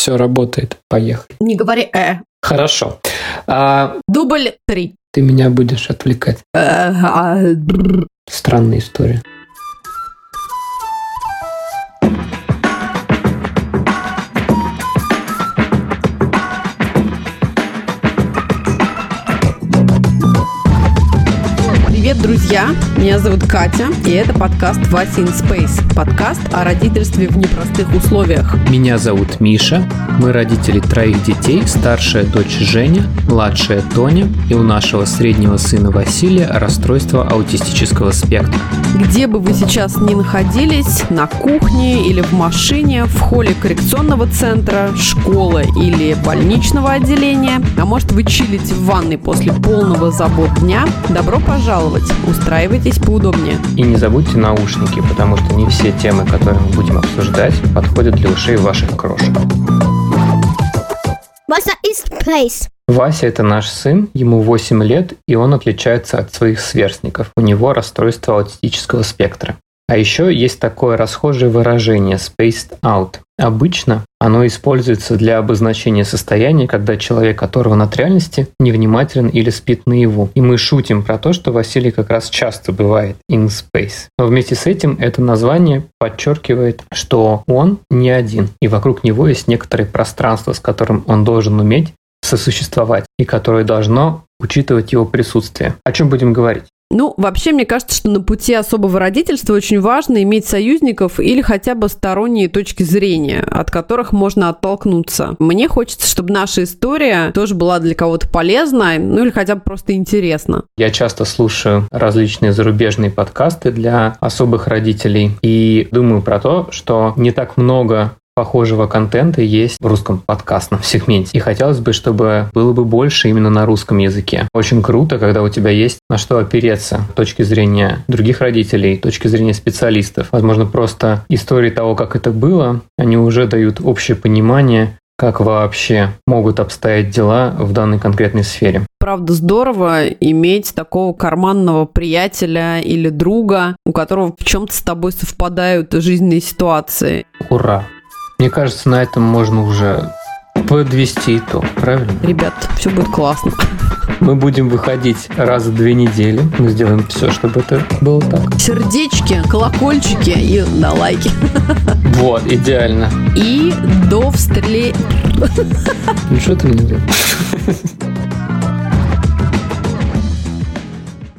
Все работает. Поехали. Не говори «э». Хорошо. А, Дубль три. ты меня будешь отвлекать. Э, а. Странная история. Привет, друзья! Меня зовут Катя, и это подкаст «Вася in Space». Подкаст о родительстве в непростых условиях. Меня зовут Миша, мы родители троих детей, старшая дочь Женя, младшая Тоня и у нашего среднего сына Василия расстройство аутистического спектра. Где бы вы сейчас ни находились, на кухне или в машине, в холле коррекционного центра, школы или больничного отделения, а может вы чилите в ванной после полного забот дня, добро пожаловать, устраивайтесь поудобнее. И не забудьте наушники, потому что не все темы, которые мы будем обсуждать, подходят для ушей ваших крошек. Wasser ist Place. Вася – это наш сын, ему 8 лет, и он отличается от своих сверстников. У него расстройство аутистического спектра. А еще есть такое расхожее выражение «spaced out». Обычно оно используется для обозначения состояния, когда человек оторван от реальности, невнимателен или спит наяву. И мы шутим про то, что Василий как раз часто бывает in space. Но вместе с этим это название подчеркивает, что он не один, и вокруг него есть некоторое пространство, с которым он должен уметь сосуществовать, и которое должно учитывать его присутствие. О чем будем говорить? Ну, вообще, мне кажется, что на пути особого родительства очень важно иметь союзников или хотя бы сторонние точки зрения, от которых можно оттолкнуться. Мне хочется, чтобы наша история тоже была для кого-то полезна, ну или хотя бы просто интересна. Я часто слушаю различные зарубежные подкасты для особых родителей и думаю про то, что не так много похожего контента есть в русском подкастном сегменте. И хотелось бы, чтобы было бы больше именно на русском языке. Очень круто, когда у тебя есть на что опереться с точки зрения других родителей, точки зрения специалистов. Возможно, просто истории того, как это было, они уже дают общее понимание, как вообще могут обстоять дела в данной конкретной сфере. Правда, здорово иметь такого карманного приятеля или друга, у которого в чем-то с тобой совпадают жизненные ситуации. Ура! Мне кажется, на этом можно уже подвести итог, правильно? Ребят, все будет классно. Мы будем выходить раз в две недели. Мы сделаем все, чтобы это было так. Сердечки, колокольчики и на лайки. Вот, идеально. И до встречи. Ну что ты мне делаешь?